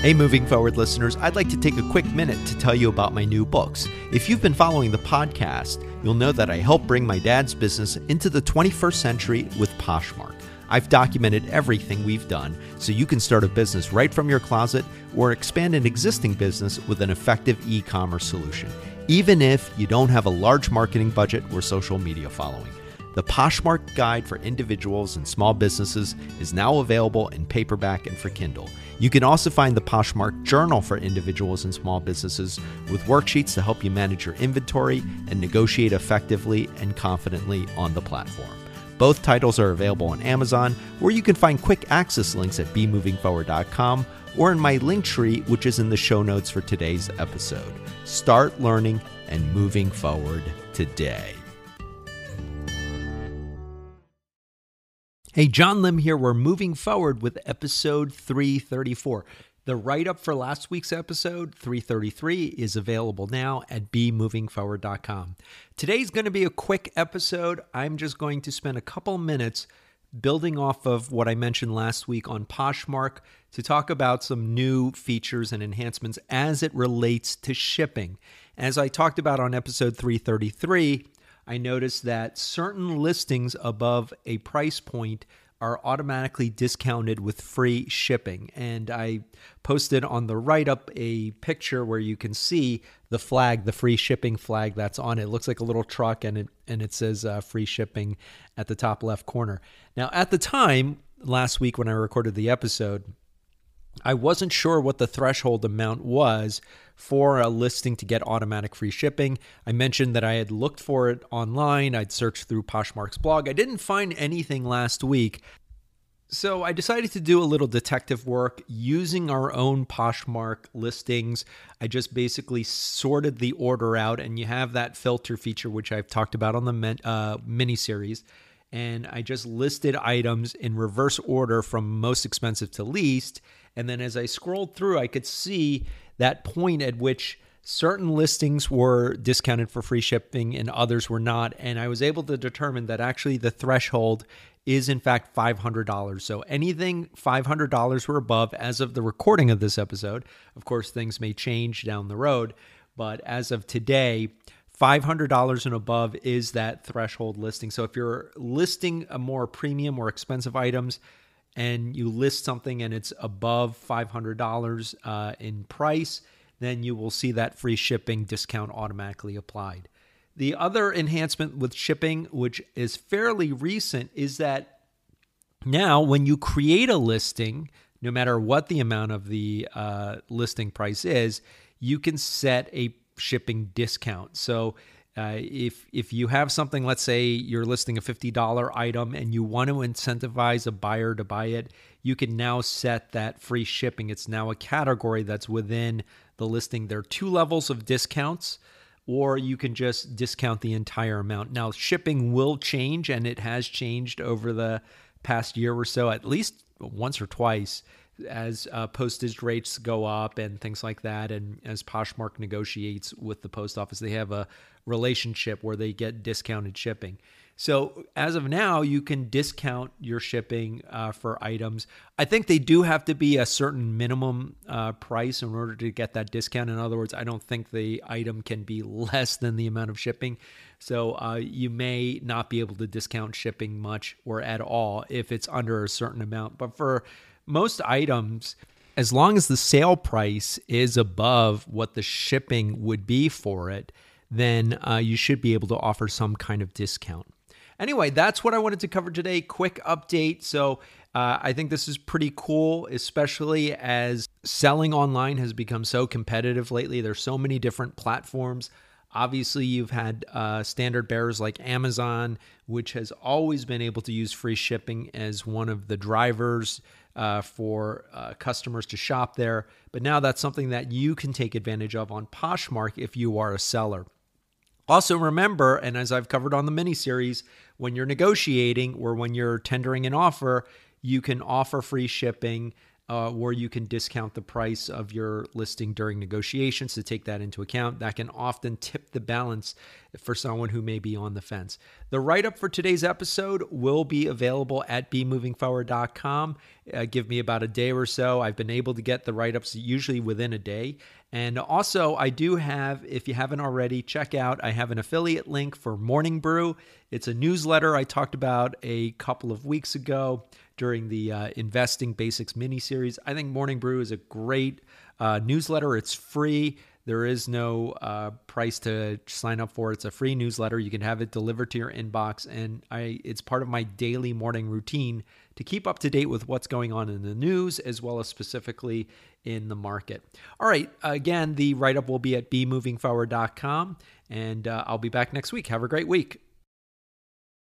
Hey, moving forward listeners, I'd like to take a quick minute to tell you about my new books. If you've been following the podcast, you'll know that I helped bring my dad's business into the 21st century with Poshmark. I've documented everything we've done so you can start a business right from your closet or expand an existing business with an effective e commerce solution, even if you don't have a large marketing budget or social media following. The Poshmark Guide for Individuals and Small Businesses is now available in paperback and for Kindle. You can also find the Poshmark Journal for Individuals and Small Businesses with worksheets to help you manage your inventory and negotiate effectively and confidently on the platform. Both titles are available on Amazon, where you can find quick access links at bemovingforward.com or in my link tree, which is in the show notes for today's episode. Start learning and moving forward today. Hey, John Lim here. We're moving forward with episode 334. The write up for last week's episode, 333, is available now at bemovingforward.com. Today's going to be a quick episode. I'm just going to spend a couple minutes building off of what I mentioned last week on Poshmark to talk about some new features and enhancements as it relates to shipping. As I talked about on episode 333, I noticed that certain listings above a price point are automatically discounted with free shipping. And I posted on the write up a picture where you can see the flag, the free shipping flag that's on it. it looks like a little truck and it, and it says uh, free shipping at the top left corner. Now, at the time, last week when I recorded the episode, I wasn't sure what the threshold amount was for a listing to get automatic free shipping. I mentioned that I had looked for it online, I'd searched through Poshmark's blog. I didn't find anything last week. So I decided to do a little detective work using our own Poshmark listings. I just basically sorted the order out, and you have that filter feature, which I've talked about on the uh, mini series. And I just listed items in reverse order from most expensive to least and then as I scrolled through, I could see that point at which certain listings were discounted for free shipping and others were not. And I was able to determine that actually the threshold is in fact $500. So anything $500 or above as of the recording of this episode, of course, things may change down the road, but as of today, $500 and above is that threshold listing. So if you're listing a more premium or expensive items, and you list something and it's above $500 uh, in price, then you will see that free shipping discount automatically applied. The other enhancement with shipping, which is fairly recent, is that now when you create a listing, no matter what the amount of the uh, listing price is, you can set a shipping discount. So uh, if if you have something, let's say you're listing a fifty dollar item and you want to incentivize a buyer to buy it, you can now set that free shipping. It's now a category that's within the listing. There are two levels of discounts, or you can just discount the entire amount. Now shipping will change, and it has changed over the past year or so, at least once or twice as uh, postage rates go up and things like that, and as Poshmark negotiates with the post office, they have a relationship where they get discounted shipping. So as of now, you can discount your shipping uh, for items. I think they do have to be a certain minimum uh, price in order to get that discount. In other words, I don't think the item can be less than the amount of shipping. So uh, you may not be able to discount shipping much or at all if it's under a certain amount. But for most items, as long as the sale price is above what the shipping would be for it, then uh, you should be able to offer some kind of discount. Anyway, that's what I wanted to cover today. Quick update. So, uh, I think this is pretty cool, especially as selling online has become so competitive lately. There's so many different platforms. Obviously, you've had uh, standard bearers like Amazon, which has always been able to use free shipping as one of the drivers uh, for uh, customers to shop there. But now that's something that you can take advantage of on Poshmark if you are a seller. Also, remember, and as I've covered on the mini series, when you're negotiating or when you're tendering an offer, you can offer free shipping uh, or you can discount the price of your listing during negotiations to take that into account. That can often tip the balance for someone who may be on the fence. The write up for today's episode will be available at bemovingforward.com. Uh, give me about a day or so. I've been able to get the write ups usually within a day. And also, I do have, if you haven't already, check out, I have an affiliate link for Morning Brew. It's a newsletter I talked about a couple of weeks ago during the uh, Investing Basics mini series. I think Morning Brew is a great uh, newsletter. It's free. There is no uh, price to sign up for. It's a free newsletter. You can have it delivered to your inbox, and I it's part of my daily morning routine to keep up to date with what's going on in the news as well as specifically in the market. All right, again, the write up will be at bemovingforward.com, and uh, I'll be back next week. Have a great week.